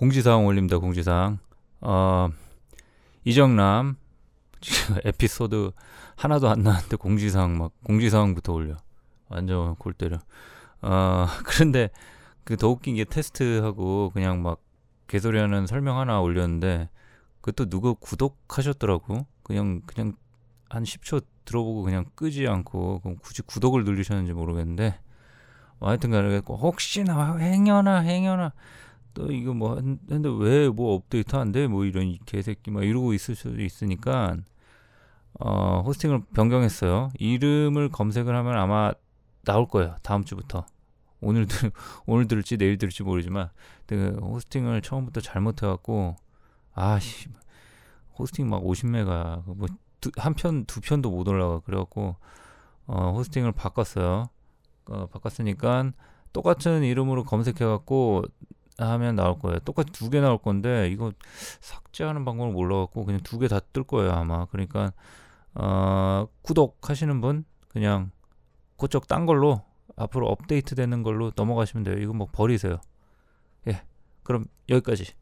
공지사항 올립니다. 공지사항. 어, 이정남 지금 에피소드 하나도 안 나왔는데 공지사항 막 공지사항부터 올려. 완전 골 때려. 어, 그런데 그 더 웃긴 게 테스트하고 그냥 막 개소리하는 설명 하나 올렸는데 그것도 누구 구독하셨더라고. 그냥 그냥 한 10초 들어보고 그냥 끄지 않고 그럼 굳이 구독을 누르셨는지 모르겠는데 뭐 하여튼 간에 혹시나 행여나 행여나 또 이거 뭐 했는데 왜 뭐 업데이트 안 돼? 뭐 이런 이 개새끼 막 이러고 있을 수도 있으니까 어 호스팅을 변경했어요. 이름을 검색을 하면 아마 나올 거예요. 다음 주부터. 오늘 들 오늘 들을지 내일 들을지 모르지만 그 호스팅을 처음부터 잘못해 갖고 아씨 호스팅 막 50메가 뭐 한 편 두 편도 못 올라가 그래 갖고 어 호스팅을 바꿨어요. 어 바꿨으니까 똑같은 이름으로 검색해 갖고 하면 나올 거예요. 똑같이 두 개 나올 건데 이거 삭제하는 방법을 몰라갖고 그냥 두 개 다 뜰 거예요 아마. 그러니까 어, 구독하시는 분 그냥 그쪽 딴 걸로 앞으로 업데이트 되는 걸로 넘어가시면 돼요. 이거 뭐 버리세요. 예, 그럼 여기까지.